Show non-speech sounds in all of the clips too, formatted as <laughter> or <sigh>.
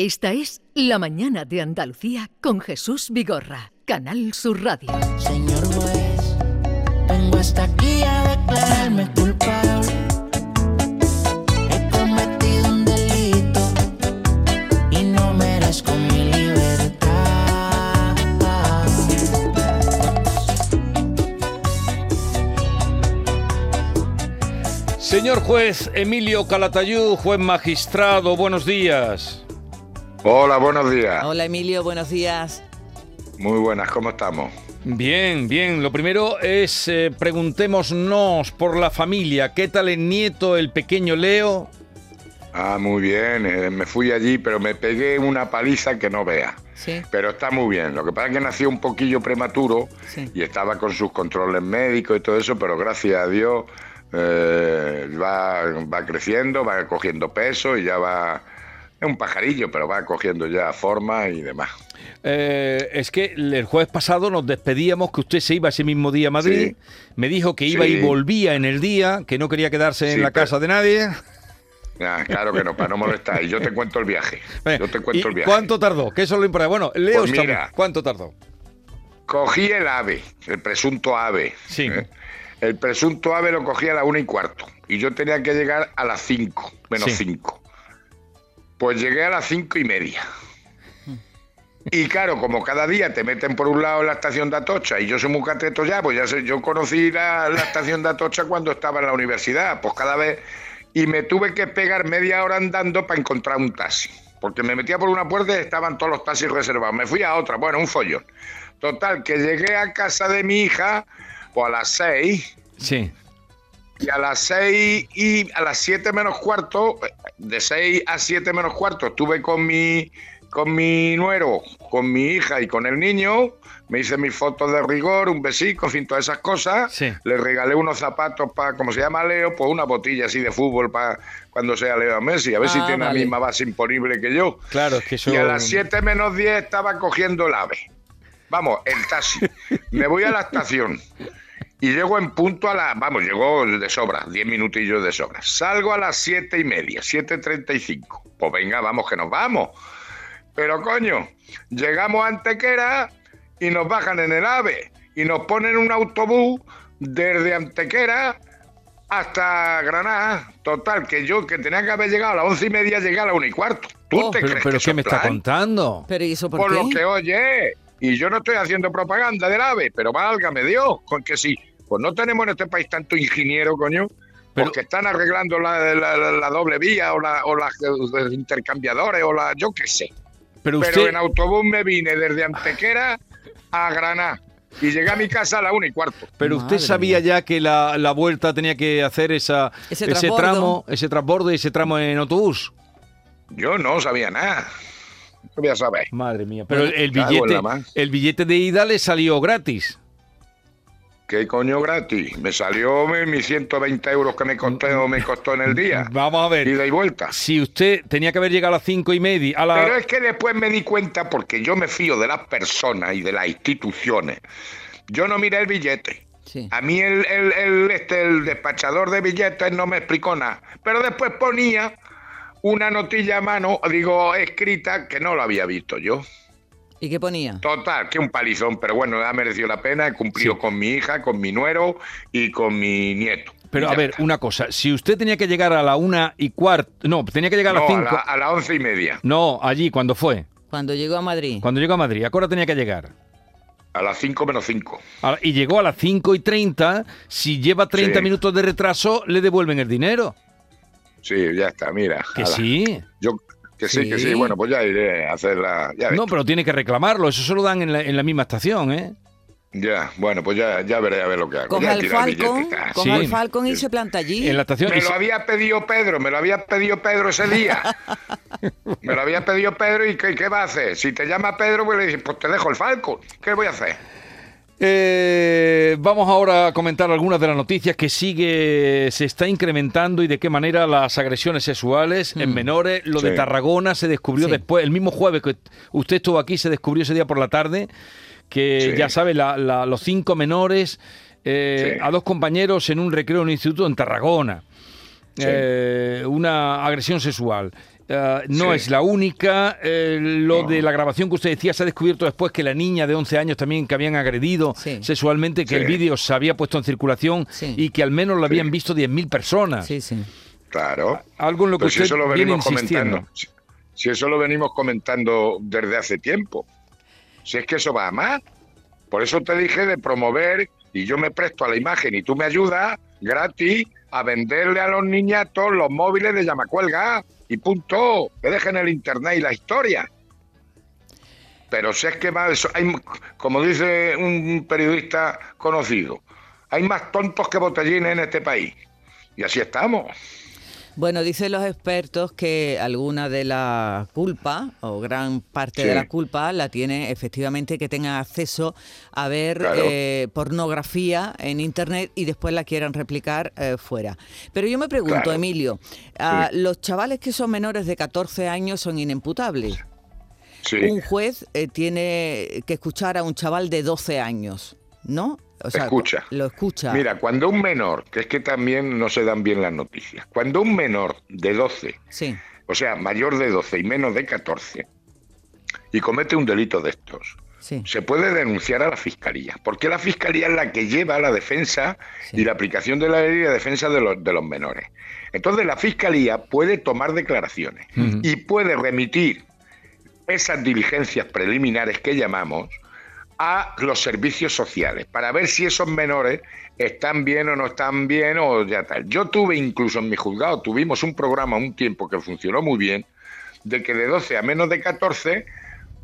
Esta es La Mañana de Andalucía con Jesús Vigorra, Canal Sur Radio. Señor juez, vengo hasta aquí a declararme culpable. He cometido un delito y no merezco mi libertad. Señor juez Emilio Calatayud, juez magistrado, buenos días. Hola, buenos días. Hola Emilio, buenos días. Muy buenas, ¿cómo estamos? Bien, bien. Lo primero es eh, preguntémonos por la familia. ¿Qué tal el nieto, el pequeño Leo? Ah, muy bien. eh, me fui allí, pero me pegué una paliza que no vea. Sí. Pero está muy bien. Lo que pasa es que nació un poquillo prematuro Sí. y estaba con sus controles médicos y todo eso, pero gracias a Dios eh, va, va creciendo, va cogiendo peso y ya va es un pajarillo, pero va cogiendo ya forma y demás. Eh, es que el jueves pasado nos despedíamos, que usted se iba ese mismo día a Madrid, me dijo que iba y volvía en el día, que no quería quedarse en la casa de nadie. Ah, claro que no, para no molestar. Y yo te cuento el viaje. Yo te cuento el viaje. ¿Cuánto tardó? Que eso es lo importante. Bueno, Leo, pues ¿cuánto tardó? Cogí el ave, el presunto ave. Sí. ¿eh? El presunto ave lo cogí a las una y cuarto. Y yo tenía que llegar a las cinco menos cinco. Pues llegué a las cinco y media. Y claro, como cada día te meten por un lado en la estación de Atocha y yo soy muy cateto ya, pues ya sé, yo conocí la, la estación de Atocha cuando estaba en la universidad, pues cada vez... Y me tuve que pegar media hora andando para encontrar un taxi. Porque me metía por una puerta y estaban todos los taxis reservados. Me fui a otra, bueno, un follón. Total, que llegué a casa de mi hija, pues a las seis, Sí. y a las seis y a las siete menos cuarto, de seis a siete menos cuarto, estuve con mi, con mi nuero, con mi hija y con el niño. Me hice mis fotos de rigor, un besico, en fin, todas esas cosas. Sí. Le regalé unos zapatos para, como se llama Leo, pues una botella así de fútbol para cuando sea Leo Messi, a ver si Ah, tiene vale. la misma base imponible que yo. Claro, es que eso... Y a las 7 menos 10 estaba cogiendo el ave. Vamos, el taxi. <laughs> Me voy a la estación. Y llego en punto a la... Vamos, llego de sobra, 10 minutillos de sobra. Salgo a las siete y media, 7.35. Pues venga, vamos, que nos vamos. Pero coño, llegamos a Antequera y nos bajan en el AVE. Y nos ponen un autobús desde Antequera hasta Granada. Total, que yo que tenía que haber llegado a las once y media, llegué a la una y cuarto. ¿Tú Oh, te pero crees pero que ¿qué me es está contando? Pero ¿y eso por, Por qué? lo que oye, y yo no estoy haciendo propaganda del AVE, pero válgame Dios, con que sí, pues no tenemos en este país tanto ingeniero, coño, Pero- porque están arreglando la, la- doble vía o, la, o las eh, intercambiadores o la, yo qué sé. Pero Pero usted... en autobús me vine desde Antequera a Granada y llegué a mi casa a la una y cuarto. Pero usted Madre sabía mía. ya que la, la vuelta tenía que hacer esa, Ese tramo, ese transbordo y ese tramo en autobús. Yo no sabía nada. ¿Qué voy a saber? Madre mía. Pero el, billete, el billete de ida le salió gratis. ¿Qué coño gratis? Me salió mi- mis 120 euros que me costó, me costó en el día. <laughs> Vamos a ver. Ida y vuelta. Si usted tenía que haber llegado a las cinco y media, a la... Pero es que después me di cuenta, porque yo me fío de las personas y de las instituciones. Yo no miré el billete. Sí. A mí el, el, el, este, el despachador de billetes no me explicó nada. Pero después ponía una notilla a mano, digo, escrita, que no lo había visto yo. ¿Y qué ponía? Total, que un palizón, pero bueno, ha merecido la pena, he cumplido Sí. con mi hija, con mi nuero y con mi nieto. Pero a ver, una cosa. Si usted tenía que llegar a la una y cuarto... No, tenía que llegar a las a, cinco... la- a las once y media. No, allí, cuando fue. Cuando llegó a Madrid. Cuando llegó a Madrid. ¿A qué hora tenía que llegar? A las cinco menos cinco. A- y llegó a las 5 y 30. Si lleva 30 Sí. minutos de retraso, le devuelven el dinero. Sí, ya está, mira. Que sí. Yo, que sí, que Sí. Bueno, pues ya iré a hacerla. Ya, No, pero tiene que reclamarlo. Eso se lo dan en la, en la misma estación, ¿eh? ya, bueno, pues ya, ya veré a ver lo que hago. Ya el Falcon, Sí. el Falcon y se planta allí. En la estación. Me lo había pedido Pedro, me lo había pedido Pedro ese día. <laughs> me lo había pedido Pedro y ¿qué, qué va a hacer? Si te llama Pedro, pues le dices, pues te dejo el Falcon. ¿Qué voy a hacer? Eh, vamos ahora a comentar algunas de las noticias que sigue, se está incrementando y de qué manera las agresiones sexuales en menores. Lo de. Tarragona se descubrió Sí. después, el mismo jueves que usted estuvo aquí, se descubrió ese día por la tarde, que Sí. ya sabe, la- la- los cinco menores, eh, a dos compañeros en un recreo en un instituto en Tarragona. Eh, una agresión sexual. Eh, no Sí. es la única. eh, lo No. de la grabación que usted decía se ha descubierto después que la niña de 11 años también que habían agredido Sí. sexualmente, que Sí. el vídeo se había puesto en circulación Sí. y que al menos lo habían visto 10.000 personas. Sí, sí. Claro. Algo en lo que Pero si usted eso lo viene insistiendo. comentando. Si, si eso lo venimos comentando desde hace tiempo. Si es que eso va a más. Por eso te dije de promover y yo me presto a la imagen y tú me ayudas gratis a venderle a los niñatos los móviles de llamacuelga y punto. Que dejen el internet y la historia. Pero si es que eso- hay, como dice un periodista conocido, hay más tontos que botellines en este país. Y así estamos. Bueno, dicen los expertos que alguna de la culpa, o gran parte Sí. de la culpa, la tiene efectivamente que tengan acceso a ver Claro. eh, pornografía en Internet y después la quieran replicar eh, fuera. Pero yo me pregunto, Claro. Emilio, los chavales que son menores de 14 años son inimputables. Sí. Un juez eh, tiene que escuchar a un chaval de 12 años, ¿no? O Escucha. Lo escucha. Mira, cuando un menor, que es que también no se dan bien las noticias, cuando un menor de 12, Sí, o sea, mayor de 12 y menos de 14, y comete un delito de estos, sí. se puede denunciar a la fiscalía, porque la fiscalía es la que lleva la defensa Sí. y la aplicación de la ley de defensa de los, de los menores. Entonces la fiscalía puede tomar declaraciones y puede remitir esas diligencias preliminares que llamamos a los servicios sociales para ver si esos menores están bien o no están bien o ya tal. Yo tuve incluso en mi juzgado, tuvimos un programa un tiempo que funcionó muy bien, de que de 12 a menos de 14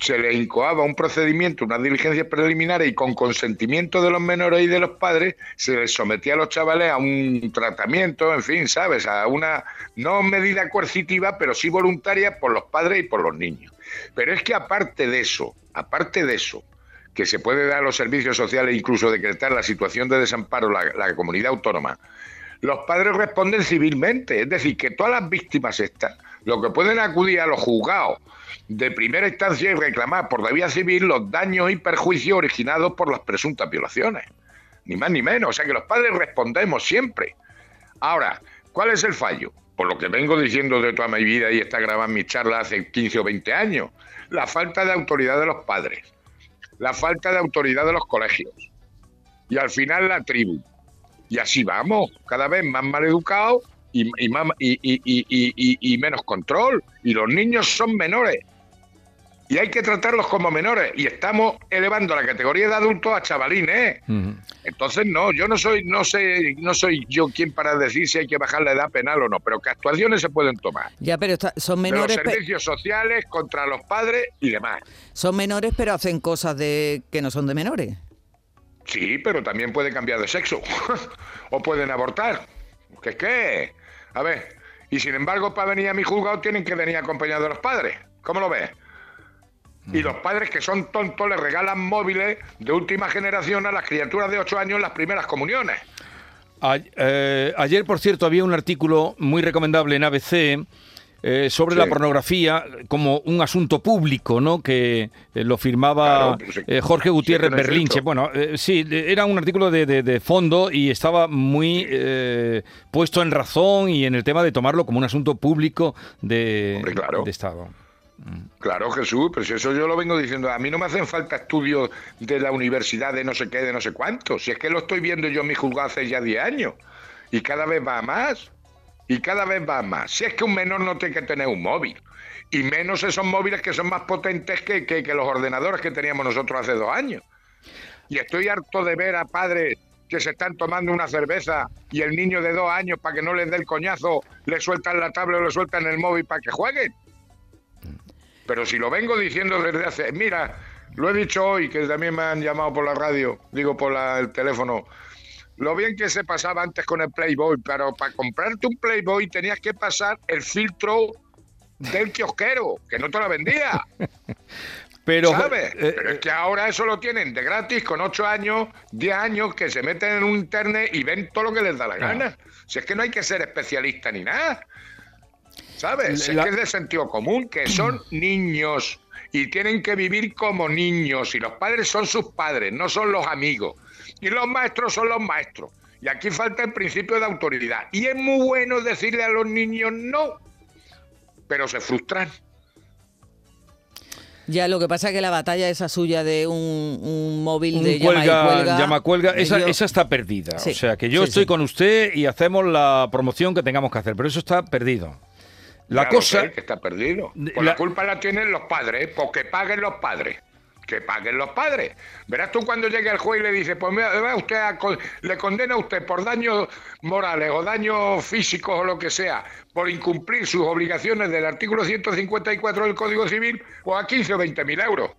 se le incoaba un procedimiento, unas diligencias preliminares y con consentimiento de los menores y de los padres se les sometía a los chavales a un tratamiento, en fin, ¿sabes? A una no medida coercitiva, pero sí voluntaria por los padres y por los niños. Pero es que aparte de eso, aparte de eso, que se puede dar a los servicios sociales, incluso decretar la situación de desamparo la, la comunidad autónoma, los padres responden civilmente, es decir, que todas las víctimas estas, lo que pueden acudir a los juzgados de primera instancia y reclamar por la vía civil los daños y perjuicios originados por las presuntas violaciones. Ni más ni menos. O sea que los padres respondemos siempre. Ahora, ¿cuál es el fallo? Por lo que vengo diciendo de toda mi vida y está grabada en mis charlas hace 15 o 20 años. La falta de autoridad de los padres. La falta de autoridad de los colegios. Y al final la tribu. Y así vamos, cada vez más y, y- y- y- y- y menos control. Y los niños son menores. Y hay que tratarlos como menores. Y estamos elevando la categoría de adultos a chavalines. Ujú. Entonces no, yo no soy, no sé, no soy yo quien para decir si hay que bajar la edad penal o no, pero que actuaciones se pueden tomar. Ya, pero está- son De los menores, pe- servicios sociales contra los padres y demás. son menores, pero hacen cosas de que no son de menores. Sí, pero también puede cambiar de sexo. <laughs> o pueden abortar. ¿Qué es qué? A ver, y sin embargo, para venir a mi juzgado tienen que venir acompañados de los padres. ¿Cómo lo ves? Y los padres que son tontos les regalan móviles de última generación a las criaturas de 8 años en las primeras comuniones. A- eh, ayer, por cierto, había un artículo muy recomendable en ABC eh, sobre Sí. la pornografía como un asunto público, ¿no? Que eh, lo firmaba Claro, pues eh, Jorge Gutiérrez Sí, Berlinche. Bueno, eh, sí, era un artículo de, de- de fondo y estaba muy eh, puesto en razón y en el tema de tomarlo como un asunto público de, Hombre, claro. de Estado. Claro, Jesús, pero si eso yo lo vengo diciendo, a mí no me hacen falta estudios de la universidad de no sé qué, de no sé cuánto, si es que lo estoy viendo yo en mi juzgado hace ya 10 años, y cada vez va más, y cada vez va más. Si es que un menor no tiene que tener un móvil, y menos esos móviles que son más potentes que, que- que los ordenadores que teníamos nosotros hace dos años. Y estoy harto de ver a padres que se están tomando una cerveza y el niño de dos años, para que no les dé el coñazo, le sueltan la tablet o le sueltan el móvil para que jueguen. Pero si lo vengo diciendo desde hace... Mira, lo he dicho hoy, que también me han llamado por la radio, digo por la- el teléfono. Lo bien que se pasaba antes con el Playboy, pero para comprarte un Playboy tenías que pasar el filtro del kiosquero, que no te lo vendía. <laughs> Pero, ¿Sabes? eh, Pero es que ahora eso lo tienen de gratis con 8 años, 10 años, que se meten en un internet y ven todo lo que les da la gana. Si es que no hay que ser especialista ni nada. ¿Sabes? La- Es que es de sentido común, que son <clears throat> niños y tienen que vivir como niños. Y los padres son sus padres, no son los amigos. Y los maestros son los maestros. Y aquí falta el principio de autoridad. Y es muy bueno decirle a los niños no. pero se frustran. Ya, lo que pasa es que la batalla esa suya de un, un móvil Un de llama y cuelga, cuelga, llama cuelga, esa, yo- esa está perdida. Sí. O sea, que yo Sí, estoy sí. con usted y hacemos la promoción que tengamos que hacer, pero eso está perdido. La cosa... que está perdido. Pues la- la culpa la tienen los padres, porque paguen los padres. Que paguen los padres. Verás tú cuando llegue el juez y le dice, pues mira, va usted a le condena a usted por daños morales o daños físicos o lo que sea, por incumplir sus obligaciones del artículo 154 del Código Civil, pues a 15 o 20 mil euros.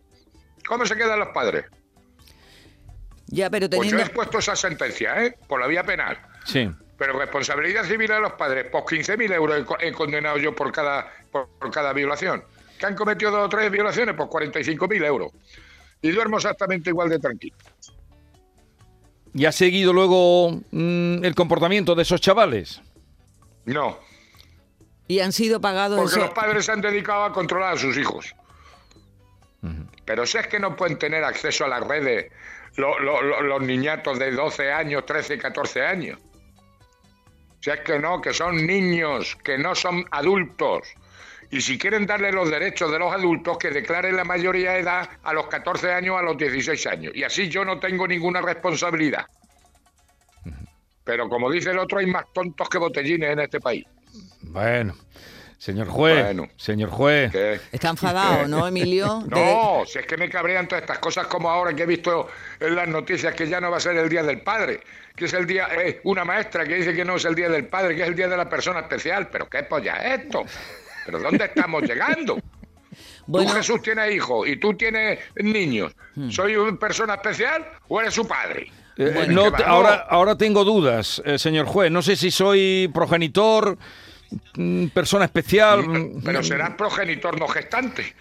¿Cómo se quedan los padres? Ya, pero Pues yo teniendo... he puesto esa sentencia, ¿eh? Por la vía penal. Sí. Pero responsabilidad civil a los padres, pues 15.000 euros he, co- he condenado yo por cada, por, por cada violación. ¿Que han cometido dos o tres violaciones? Pues 45.000 euros. Y duermo exactamente igual de tranquilo. ¿Y ha seguido luego mm, el comportamiento de esos chavales? No, Y han sido pagados porque los padres se han dedicado a controlar a sus hijos. Pero si es que no pueden tener acceso a las redes lo- lo- lo- los niñatos de 12 años, 13, 14 años. Si es que no, que son niños, que no son adultos. Y si quieren darle los derechos de los adultos, que declaren la mayoría de edad a los 14 años, a los 16 años. Y así yo no tengo ninguna responsabilidad. Pero como dice el otro, hay más tontos que botellines en este país. Bueno, señor juez, Bueno. señor juez. Está enfadado, ¿no, Emilio? <laughs> No, si es que me cabrean todas estas cosas como ahora que he visto en las noticias que ya no va a ser el Día del Padre, que es el día, eh, una maestra que dice que no es el Día del Padre, que es el Día de la Persona Especial. ¿Pero qué polla es esto? ¿Pero dónde estamos llegando? Bueno, Tú, Jesús, tienes hijos y tú tienes niños. ¿Soy una persona especial o eres su padre? Eh, Bueno, no, ahora, ahora tengo dudas, eh, señor juez. No sé si soy progenitor, mm, persona especial. mm, Pero serás progenitor no gestante.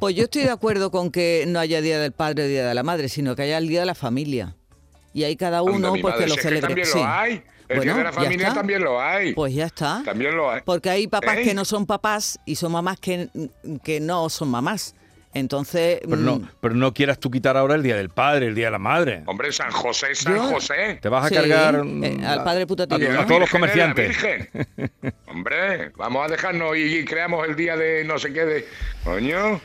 pues yo estoy de acuerdo con que no haya Día del Padre o Día de la Madre, sino que haya el Día de la Familia. Y ahí cada uno Anda, pues madre, que lo es que Sí. lo hay. El Bueno, Día de la ya Familia está. también lo hay. Pues ya está. También lo hay. Porque hay papás ¿Eh? que no son papás y son mamás que, que no son mamás. Entonces, Pero no, mm, pero no quieras tú quitar ahora el día del padre, el día de la madre. Hombre, San José, San Yo- José. Te vas a sí, cargar eh, mm, al padre putativo. a- todos los comerciantes. <laughs> Hombre, vamos a dejarnos y, y creamos el día de no sé qué de. Coño,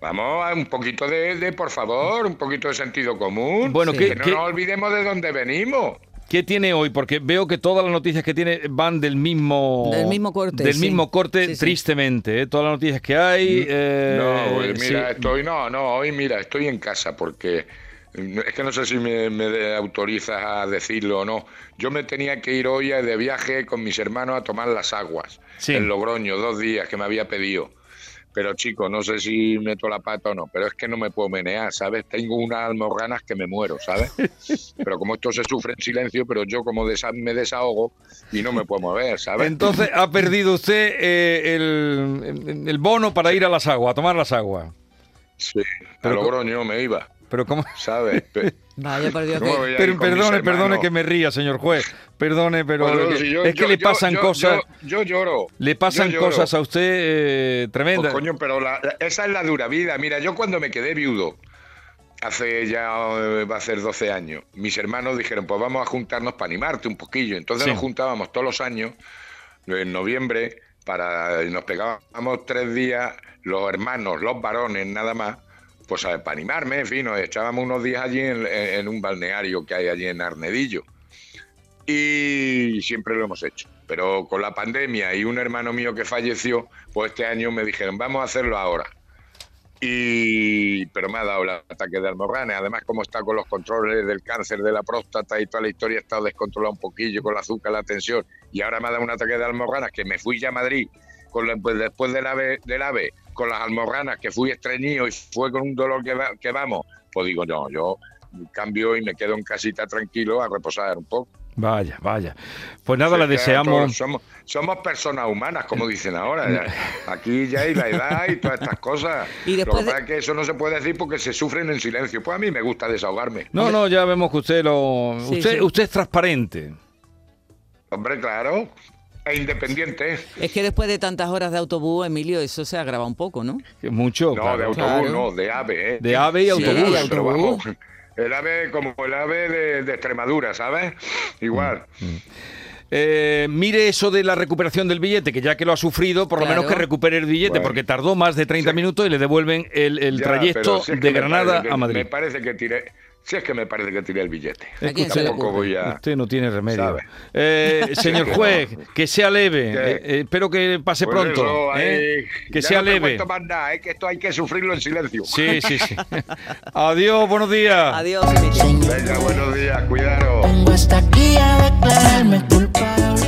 vamos a un poquito de, de, por favor, un poquito de sentido común. Bueno, Sí. ¿qué- que no qué- nos olvidemos de dónde venimos. ¿Qué tiene hoy? Porque veo que todas las noticias que tiene van del mismo Del mismo corte, Del sí. mismo corte, Sí, sí. tristemente. ¿eh? Todas las noticias que hay. eh, no, pues mira, sí. estoy, no, no, hoy mira, estoy en casa porque mm, es que no sé si me, me autorizas a decirlo o no. Yo me tenía que ir hoy de viaje con mis hermanos a tomar las aguas Sí. en Logroño, dos días que me había pedido. Pero chico, no sé si meto la pata o no, pero es que no me puedo menear, ¿sabes? Tengo unas almorranas que me muero, ¿sabes? <laughs> Pero como esto se sufre en silencio, pero yo como desa- me desahogo y no me puedo mover, ¿sabes? Entonces ha perdido usted eh, el, bono para ir a las aguas, a tomar las aguas. Sí, a Pero co- Logroño me iba, Pero cómo. ¿sabes? <laughs> Vaya, por Dios, ¿Cómo que- Pero, perdone, perdone que me ría, señor juez. Perdone, pero que- si yo- es que yo- le pasan yo- cosas. Yo, yo lloro. le pasan lloro. cosas a usted eh, tremendas. Pues, coño, pero la- la- esa es la dura vida. Mira, yo cuando me quedé viudo, hace ya eh, va a ser 12 años, mis hermanos dijeron, pues vamos a juntarnos para animarte un poquillo. Entonces Sí. nos juntábamos todos los años, en noviembre, para y nos pegábamos tres días, los hermanos, los varones, nada más, pues a- para animarme, en fin, nos echábamos unos días allí en, un balneario que hay allí en Arnedillo. Y siempre lo hemos hecho. Pero con la pandemia y un hermano mío que falleció, pues este año me dijeron, vamos a hacerlo ahora. Y pero me ha dado el ataque de almorranes. Además, como está con los controles del cáncer de la próstata y toda la historia, ha estado descontrolado un poquillo con el azúcar, la tensión. Y ahora me ha dado un ataque de almorranas que me fui ya a Madrid con la- pues después del ave, del ave, con las almorranas, que fui estreñido y fue con un dolor que, va- que vamos. Pues digo, no, yo cambio y me quedo en casita tranquilo a reposar un poco. Vaya, vaya. Pues nada, Sí, le deseamos. todos Somos, somos personas humanas, como dicen ahora. ya. Aquí ya hay la edad y todas estas cosas. Y Lo después que de- pasa es que eso no se puede decir porque se sufren en silencio. Pues a mí me gusta desahogarme. No, no, ya vemos que usted lo. Sí, usted, sí. usted es transparente. Hombre, claro. E independiente. Es que después de tantas horas de autobús, Emilio, eso se agrava un poco, ¿no? Mucho. No, claro. de autobús, Claro. no, de ave, ¿eh? De ave y Sí, autobús. de Pero autobús. vamos, el ave como el ave de, de Extremadura, ¿sabes? Igual. eh, mire eso de la recuperación del billete, que ya que lo ha sufrido, por lo menos que recupere el billete, Bueno. porque tardó más de 30 Sí. minutos y le devuelven el, el Ya, trayecto pero si de Granada parece a Madrid. Me parece que tiré. Si es que me parece que tiré el billete. ¿A quién se le Tampoco voy a. Usted no tiene remedio. Eh, <laughs> señor juez, no. que sea leve. Eh, eh, espero que pase Pues pronto. eso, ¿eh? Que ya sea no leve. cuento más nada, es que esto hay que sufrirlo en silencio. Sí, sí, sí. <laughs> Adiós, buenos días. Adiós, Venga, buenos días, cuidaros. vengo hasta aquí a declararme culpable.